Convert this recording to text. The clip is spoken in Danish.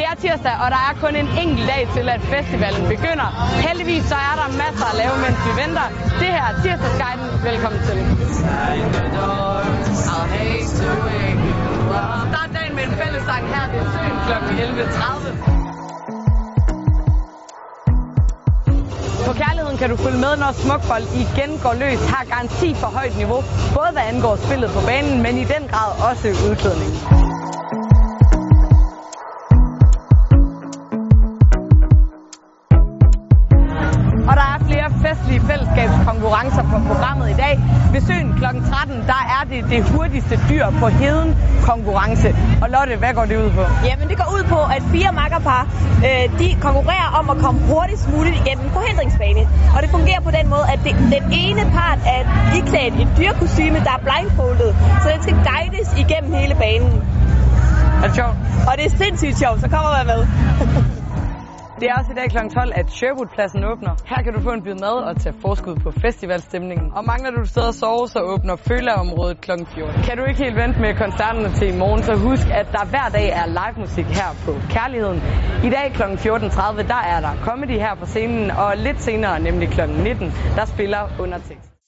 Det er tirsdag, og der er kun en enkelt dag til, at festivalen begynder. Heldigvis så er der masser at lave, mens vi venter. Det her er Tirsdagsguiden. Velkommen til. Start dagen med en fællesang her ved Søen kl. 11.30. På kærligheden kan du følge med, når Smukbold igen går løs. Har garanti for højt niveau, både hvad angår spillet på banen, men i den grad også udklædningen. Festlige fællesskabskonkurrencer på programmet i dag. Ved søen kl. 13, der er det det hurtigste dyr på heden konkurrence. Og Lotte, hvad går det ud på? Jamen det går ud på, at fire makkerpar, øh, de konkurrerer om at komme hurtigst muligt igennem en forhindringsbane. Og det fungerer på den måde, at det, den ene part er iklædt et dyrkostyme, der er blindfoldet. Så den skal guides igennem hele banen. Er det sjovt? Og det er sindssygt sjovt, så kommer man med. Det er også i dag kl. 12, at Sherwood-pladsen åbner. Her kan du få en bid mad og tage forskud på festivalstemningen. Og mangler du et sted at sove, så åbner Følerområdet kl. 14. Kan du ikke helt vente med koncerterne til i morgen, så husk, at der hver dag er live musik her på Kærligheden. I dag kl. 14.30, der er der comedy her på scenen, og lidt senere, nemlig kl. 19, der spiller undertekst.